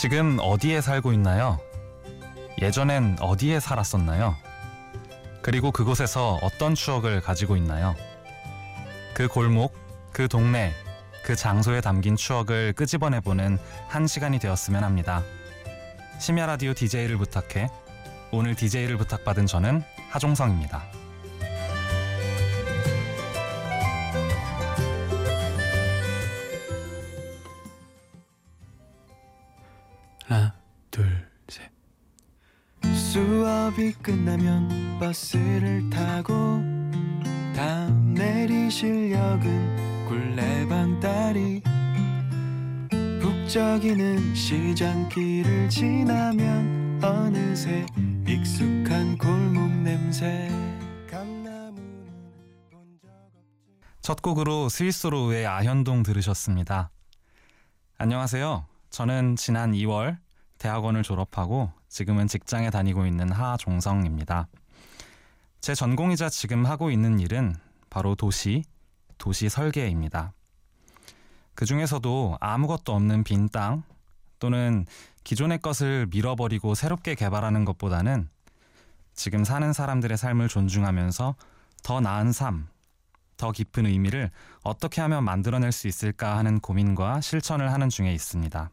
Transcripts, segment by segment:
지금 어디에 살고 있나요? 예전엔 어디에 살았었나요? 그리고 그곳에서 어떤 추억을 가지고 있나요? 그 골목, 그 동네, 그 장소에 담긴 추억을 끄집어내보는 한 시간이 되었으면 합니다. 심야 라디오 DJ를 부탁해. 오늘 DJ를 부탁받은 저는 하종성입니다. 끝나면 버스를 타고 다음 내리실 역은 굴레방 다리 북적이는 시장길을 지나면 어느새 익숙한 골목 냄새 첫 곡으로 스위스로의 아현동 들으셨습니다. 안녕하세요. 저는 지난 2월 대학원을 졸업하고 지금은 직장에 다니고 있는 하종성입니다. 제 전공이자 지금 하고 있는 일은 바로 도시, 도시 설계입니다. 그 중에서도 아무것도 없는 빈 땅 또는 기존의 것을 밀어버리고 새롭게 개발하는 것보다는 지금 사는 사람들의 삶을 존중하면서 더 나은 삶, 더 깊은 의미를 어떻게 하면 만들어낼 수 있을까 하는 고민과 실천을 하는 중에 있습니다.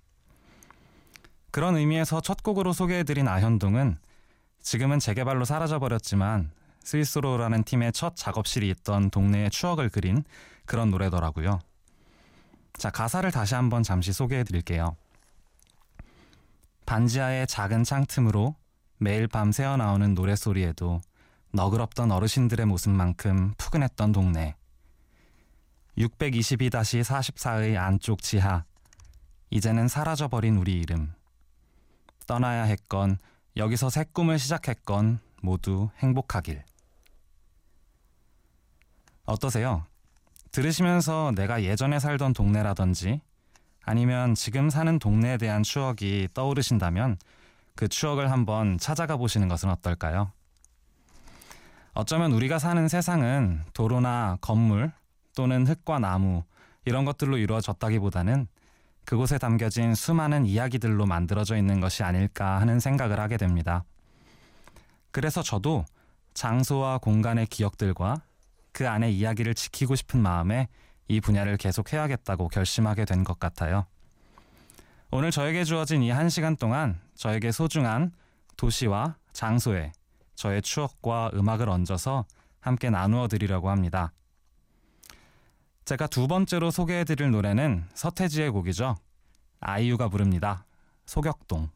그런 의미에서 첫 곡으로 소개해드린 아현동은 지금은 재개발로 사라져버렸지만 스위스로라는 팀의 첫 작업실이 있던 동네의 추억을 그린 그런 노래더라고요. 자, 가사를 다시 한번 잠시 소개해드릴게요. 반지하의 작은 창틈으로 매일 밤 새어나오는 노랫소리에도 너그럽던 어르신들의 모습만큼 푸근했던 동네. 622-44의 안쪽 지하. 이제는 사라져버린 우리 이름. 떠나야 했건, 여기서 새 꿈을 시작했건, 모두 행복하길. 어떠세요? 들으시면서 내가 예전에 살던 동네라든지, 아니면 지금 사는 동네에 대한 추억이 떠오르신다면, 그 추억을 한번 찾아가 보시는 것은 어떨까요? 어쩌면 우리가 사는 세상은 도로나 건물 또는 흙과 나무 이런 것들로 이루어졌다기보다는 그곳에 담겨진 수많은 이야기들로 만들어져 있는 것이 아닐까 하는 생각을 하게 됩니다. 그래서 저도 장소와 공간의 기억들과 그 안의 이야기를 지키고 싶은 마음에 이 분야를 계속 해야겠다고 결심하게 된 것 같아요. 오늘 저에게 주어진 이 한 시간 동안 저에게 소중한 도시와 장소에 저의 추억과 음악을 얹어서 함께 나누어 드리려고 합니다. 제가 두 번째로 소개해 드릴 노래는 서태지의 곡이죠. 아이유가 부릅니다. 소격동.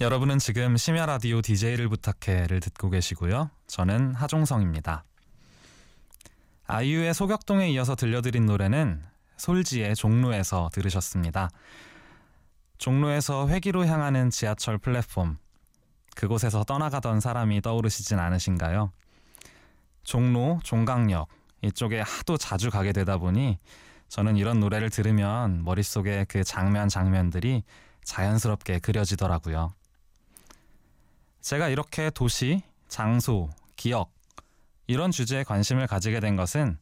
여러분은 지금 심야 라디오 DJ를 부탁해를 듣고 계시고요. 저는 하종성입니다. 아이유의 소격동에 이어서 들려드린 노래는 솔지의 종로에서 들으셨습니다. 종로에서 회기로 향하는 지하철 플랫폼. 그곳에서 떠나가던 사람이 떠오르시진 않으신가요? 종로, 종강역 이쪽에 하도 자주 가게 되다 보니 저는 이런 노래를 들으면 머릿속에 그 장면 장면들이 자연스럽게 그려지더라고요. 제가 이렇게 도시, 장소, 기억 이런 주제에 관심을 가지게 된 것은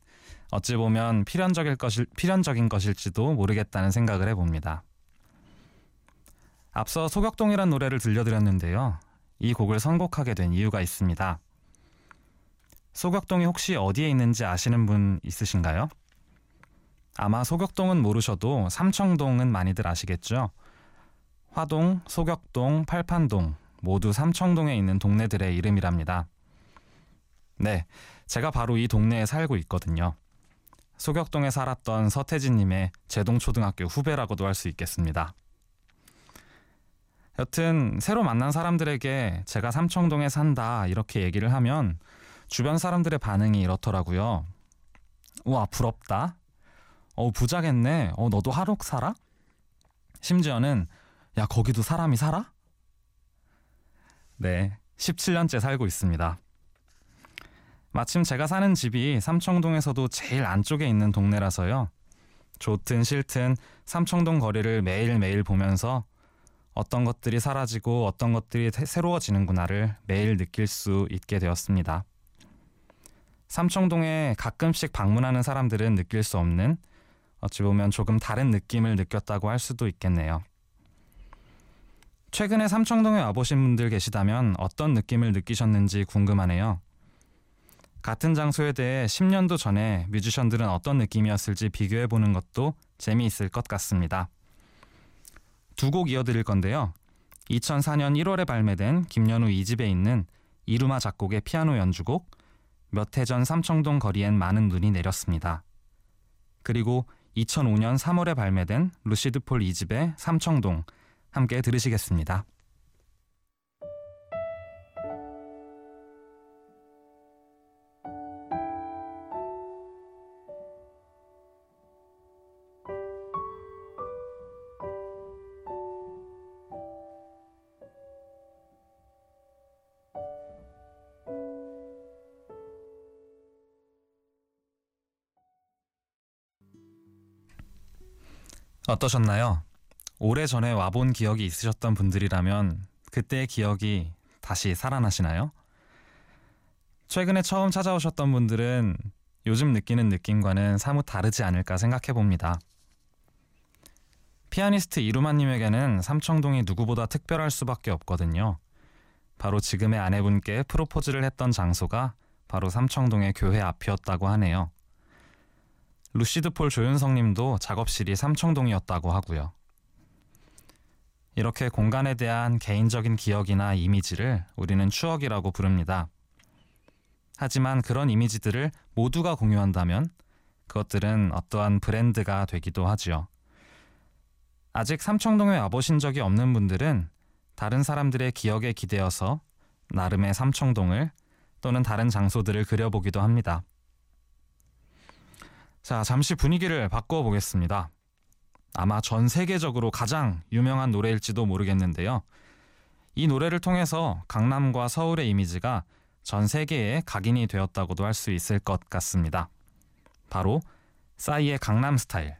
어찌 보면 필연적일 것일, 필연적인 것일지도 모르겠다는 생각을 해봅니다. 앞서 소격동이란 노래를 들려드렸는데요. 이 곡을 선곡하게 된 이유가 있습니다. 소격동이 혹시 어디에 있는지 아시는 분 있으신가요? 아마 소격동은 모르셔도 삼청동은 많이들 아시겠죠? 화동, 소격동, 팔판동 모두 삼청동에 있는 동네들의 이름이랍니다. 네, 제가 바로 이 동네에 살고 있거든요. 소격동에 살았던 서태진님의 제동초등학교 후배라고도 할 수 있겠습니다. 여튼 새로 만난 사람들에게 제가 삼청동에 산다 이렇게 얘기를 하면 주변 사람들의 반응이 이렇더라고요. 우와 부럽다. 어 부자겠네. 어 너도 하옥 살아? 심지어는 야 거기도 사람이 살아? 네, 17년째 살고 있습니다. 마침 제가 사는 집이 삼청동에서도 제일 안쪽에 있는 동네라서요. 좋든 싫든 삼청동 거리를 매일매일 보면서 어떤 것들이 사라지고 어떤 것들이 새로워지는구나를 매일 느낄 수 있게 되었습니다. 삼청동에 가끔씩 방문하는 사람들은 느낄 수 없는 어찌 보면 조금 다른 느낌을 느꼈다고 할 수도 있겠네요. 최근에 삼청동에 와보신 분들 계시다면 어떤 느낌을 느끼셨는지 궁금하네요. 같은 장소에 대해 10년도 전에 뮤지션들은 어떤 느낌이었을지 비교해 보는 것도 재미있을 것 같습니다. 두 곡 이어드릴 건데요. 2004년 1월에 발매된 김연우 2집에 있는 이루마 작곡의 피아노 연주곡 몇 해 전 삼청동 거리엔 많은 눈이 내렸습니다. 그리고 2005년 3월에 발매된 루시드 폴 2집의 삼청동 함께 들으시겠습니다. 어떠셨나요? 오래전에 와본 기억이 있으셨던 분들이라면 그때의 기억이 다시 살아나시나요? 최근에 처음 찾아오셨던 분들은 요즘 느끼는 느낌과는 사뭇 다르지 않을까 생각해 봅니다. 피아니스트 이루마님에게는 삼청동이 누구보다 특별할 수밖에 없거든요. 바로 지금의 아내분께 프로포즈를 했던 장소가 바로 삼청동의 교회 앞이었다고 하네요. 루시드 폴 조윤성 님도 작업실이 삼청동이었다고 하고요. 이렇게 공간에 대한 개인적인 기억이나 이미지를 우리는 추억이라고 부릅니다. 하지만 그런 이미지들을 모두가 공유한다면 그것들은 어떠한 브랜드가 되기도 하지요. 아직 삼청동에 와보신 적이 없는 분들은 다른 사람들의 기억에 기대어서 나름의 삼청동을 또는 다른 장소들을 그려보기도 합니다. 자, 잠시 분위기를 바꿔보겠습니다. 아마 전 세계적으로 가장 유명한 노래일지도 모르겠는데요. 이 노래를 통해서 강남과 서울의 이미지가 전 세계에 각인이 되었다고도 할 수 있을 것 같습니다. 바로 싸이의 강남 스타일.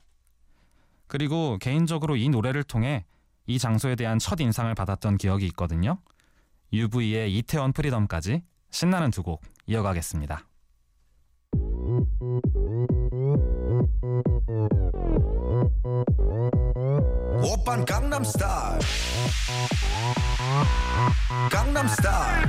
그리고 개인적으로 이 노래를 통해 이 장소에 대한 첫 인상을 받았던 기억이 있거든요. UV의 이태원 프리덤까지 신나는 두 곡 이어가겠습니다. 오빤 강남 스타일. 강남 스타일.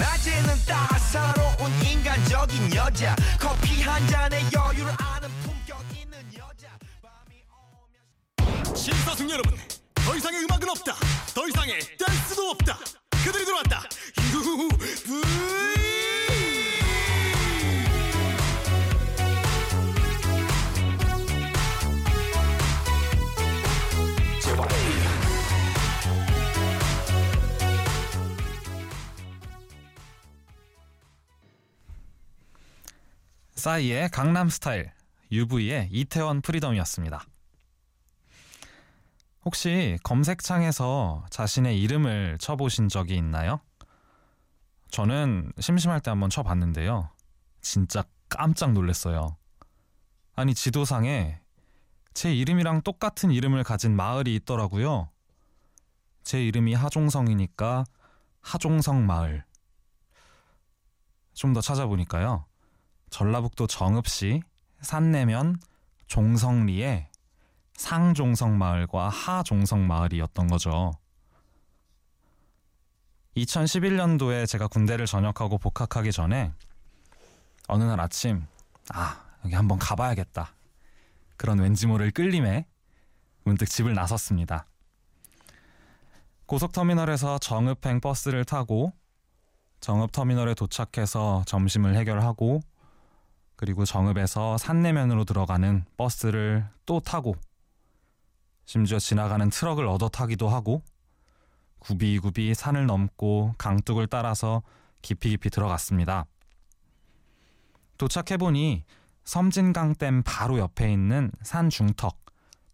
낮에는 따사로운 인간적인 여자. 커피 한 잔에 여유를 아는 품격 있는 여자. 심사숙 여러분 더 이상의 음악은 없다. 더 이상의 댄스도 없다. 그들이 들어왔다. UV 싸이의 강남 스타일, UV의 이태원 프리덤이었습니다. 혹시 검색창에서 자신의 이름을 쳐보신 적이 있나요? 저는 심심할 때 한번 쳐봤는데요. 진짜 깜짝 놀랐어요. 아니, 지도상에 제 이름이랑 똑같은 이름을 가진 마을이 있더라고요. 제 이름이 하종성이니까 하종성 마을. 좀 더 찾아보니까요. 전라북도 정읍시 산내면 종성리에 상종성 마을과 하종성 마을이었던 거죠. 2011년도에 제가 군대를 전역하고 복학하기 전에 어느 날 아침 아 여기 한번 가봐야겠다 그런 왠지 모를 끌림에 문득 집을 나섰습니다. 고속터미널에서 정읍행 버스를 타고 정읍터미널에 도착해서 점심을 해결하고 그리고 정읍에서 산내면으로 들어가는 버스를 또 타고 심지어 지나가는 트럭을 얻어 타기도 하고 구비구비 산을 넘고 강둑을 따라서 깊이 깊이 들어갔습니다. 도착해보니 섬진강댐 바로 옆에 있는 산 중턱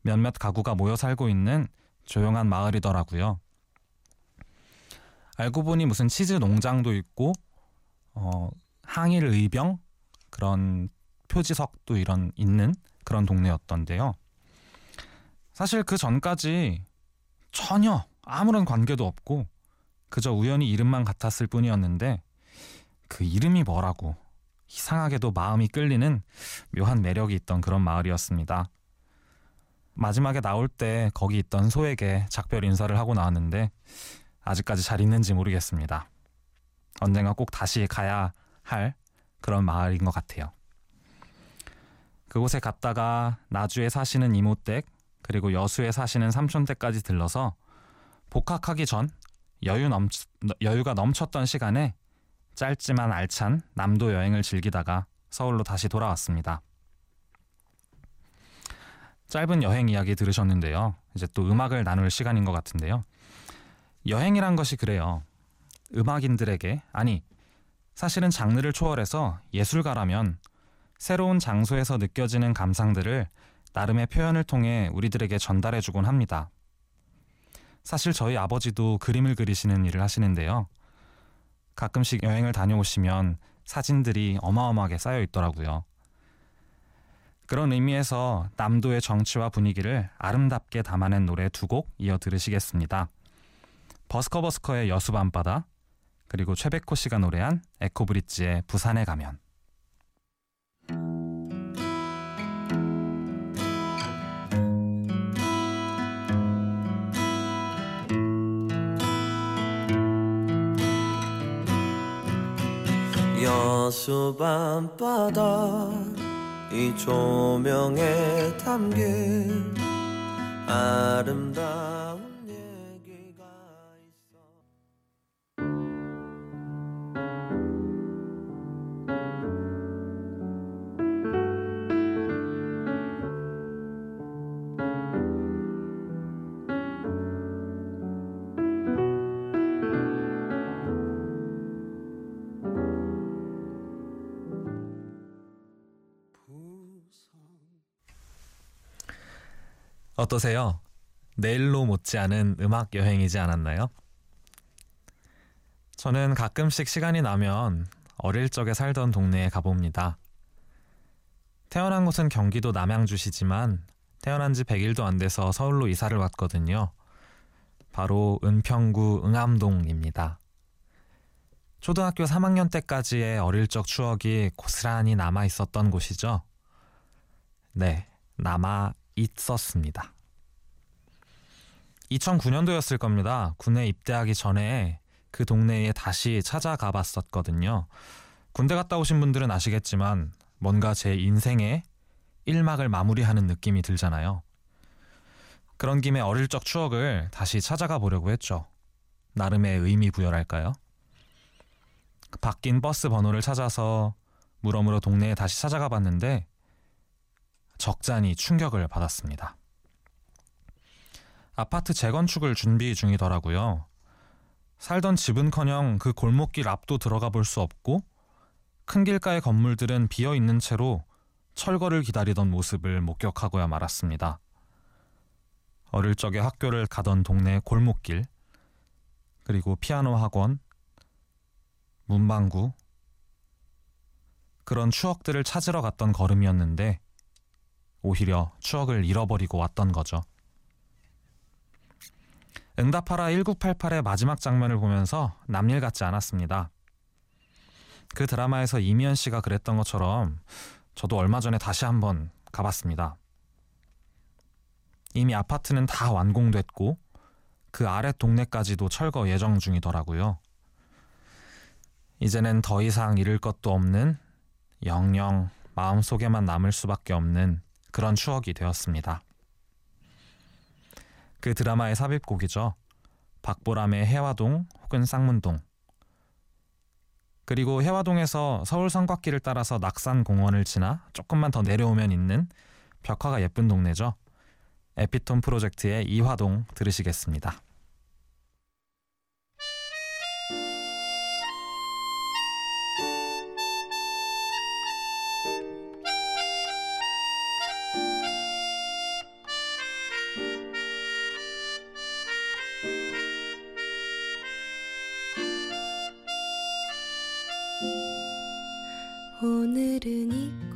몇몇 가구가 모여 살고 있는 조용한 마을이더라고요. 알고 보니 무슨 치즈 농장도 있고 어, 항일 의병 그런 표지석도 이런 있는 그런 동네였던데요. 사실 그 전까지 전혀 아무런 관계도 없고 그저 우연히 이름만 같았을 뿐이었는데 그 이름이 뭐라고 이상하게도 마음이 끌리는 묘한 매력이 있던 그런 마을이었습니다. 마지막에 나올 때 거기 있던 소에게 작별 인사를 하고 나왔는데 아직까지 잘 있는지 모르겠습니다. 언젠가 꼭 다시 가야 할 그런 마을인 것 같아요. 그곳에 갔다가 나주에 사시는 이모 댁 그리고 여수에 사시는 삼촌 댁까지 들러서 복학하기 전 여유 넘 여유가 넘쳤던 시간에 짧지만 알찬 남도 여행을 즐기다가 서울로 다시 돌아왔습니다. 짧은 여행 이야기 들으셨는데요. 이제 또 음악을 나눌 시간인 것 같은데요. 여행이란 것이 그래요. 음악인들에게 아니 사실은 장르를 초월해서 예술가라면 새로운 장소에서 느껴지는 감상들을 나름의 표현을 통해 우리들에게 전달해주곤 합니다. 사실 저희 아버지도 그림을 그리시는 일을 하시는데요. 가끔씩 여행을 다녀오시면 사진들이 어마어마하게 쌓여 있더라고요. 그런 의미에서 남도의 정치와 분위기를 아름답게 담아낸 노래 두 곡 이어 들으시겠습니다. 버스커버스커의 여수 밤바다 그리고 최백호 씨가 노래한 에코브릿지의 부산에 가면. 여수 밤바다 이 조명에 담긴 아름다운 어떠세요? 내일로 못지않은 음악 여행이지 않았나요? 저는 가끔씩 시간이 나면 어릴 적에 살던 동네에 가봅니다. 태어난 곳은 경기도 남양주시지만 태어난 지 100일도 안 돼서 서울로 이사를 왔거든요. 바로 은평구 응암동입니다. 초등학교 3학년 때까지의 어릴 적 추억이 고스란히 남아 있었던 곳이죠. 네, 남아 있었습니다. 2009년도였을 겁니다. 군에 입대하기 전에 그 동네에 다시 찾아가 봤었거든요. 군대 갔다 오신 분들은 아시겠지만 뭔가 제 인생의 1막을 마무리하는 느낌이 들잖아요. 그런 김에 어릴 적 추억을 다시 찾아가 보려고 했죠. 나름의 의미 부여랄까요? 바뀐 버스 번호를 찾아서 물어물어 동네에 다시 찾아가 봤는데 적잖이 충격을 받았습니다. 아파트 재건축을 준비 중이더라고요. 살던 집은커녕 그 골목길 앞도 들어가 볼 수 없고 큰 길가의 건물들은 비어 있는 채로 철거를 기다리던 모습을 목격하고야 말았습니다. 어릴 적에 학교를 가던 동네 골목길, 그리고 피아노 학원, 문방구, 그런 추억들을 찾으러 갔던 걸음이었는데 오히려 추억을 잃어버리고 왔던 거죠. 응답하라 1988의 마지막 장면을 보면서 남일 같지 않았습니다. 그 드라마에서 이미연 씨가 그랬던 것처럼 저도 얼마 전에 다시 한번 가봤습니다. 이미 아파트는 다 완공됐고 그 아래 동네까지도 철거 예정 중이더라고요. 이제는 더 이상 잃을 것도 없는 영영 마음속에만 남을 수밖에 없는 그런 추억이 되었습니다. 그 드라마의 삽입곡이죠. 박보람의 해화동 혹은 쌍문동. 그리고 해화동에서 서울 성곽길을 따라서 낙산공원을 지나 조금만 더 내려오면 있는 벽화가 예쁜 동네죠. 에피톤 프로젝트의 이화동 들으시겠습니다. 늘은 잊고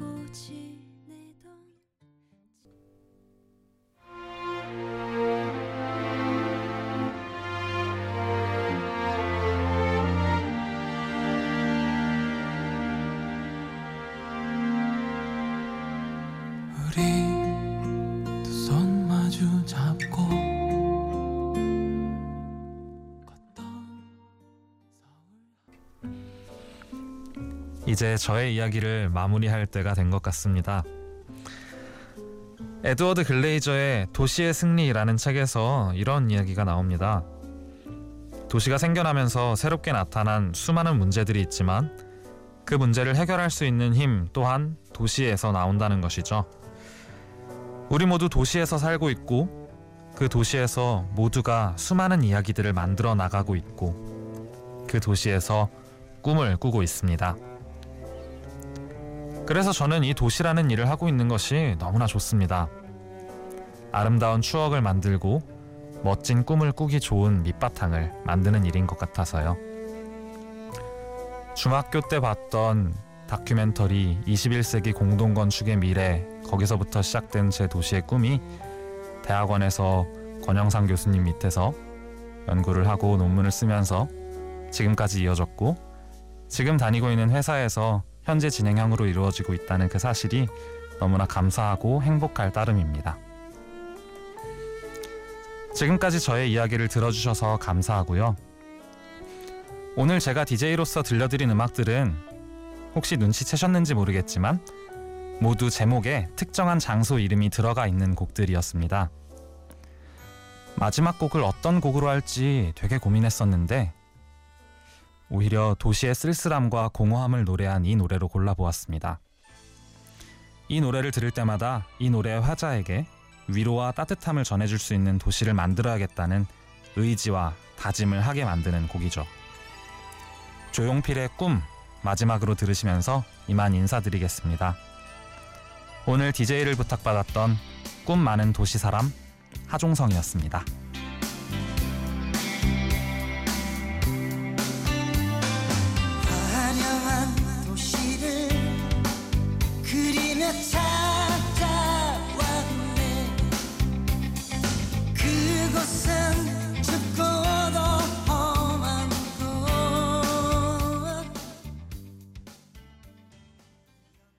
이제 저의 이야기를 마무리할 때가 된 것 같습니다. 에드워드 글레이저의 도시의 승리라는 책에서 이런 이야기가 나옵니다. 도시가 생겨나면서 새롭게 나타난 수많은 문제들이 있지만 그 문제를 해결할 수 있는 힘 또한 도시에서 나온다는 것이죠. 우리 모두 도시에서 살고 있고 그 도시에서 모두가 수많은 이야기들을 만들어 나가고 있고 그 도시에서 꿈을 꾸고 있습니다. 그래서 저는 이 도시라는 일을 하고 있는 것이 너무나 좋습니다. 아름다운 추억을 만들고 멋진 꿈을 꾸기 좋은 밑바탕을 만드는 일인 것 같아서요. 중학교 때 봤던 다큐멘터리 21세기 공동건축의 미래 거기서부터 시작된 제 도시의 꿈이 대학원에서 권영상 교수님 밑에서 연구를 하고 논문을 쓰면서 지금까지 이어졌고 지금 다니고 있는 회사에서 현재 진행형으로 이루어지고 있다는 그 사실이 너무나 감사하고 행복할 따름입니다. 지금까지 저의 이야기를 들어주셔서 감사하고요. 오늘 제가 DJ로서 들려드린 음악들은 혹시 눈치채셨는지 모르겠지만 모두 제목에 특정한 장소 이름이 들어가 있는 곡들이었습니다. 마지막 곡을 어떤 곡으로 할지 되게 고민했었는데 오히려 도시의 쓸쓸함과 공허함을 노래한 이 노래로 골라보았습니다. 이 노래를 들을 때마다 이 노래의 화자에게 위로와 따뜻함을 전해줄 수 있는 도시를 만들어야겠다는 의지와 다짐을 하게 만드는 곡이죠. 조용필의 꿈 마지막으로 들으시면서 이만 인사드리겠습니다. 오늘 DJ를 부탁받았던 꿈 많은 도시 사람 하종성이었습니다.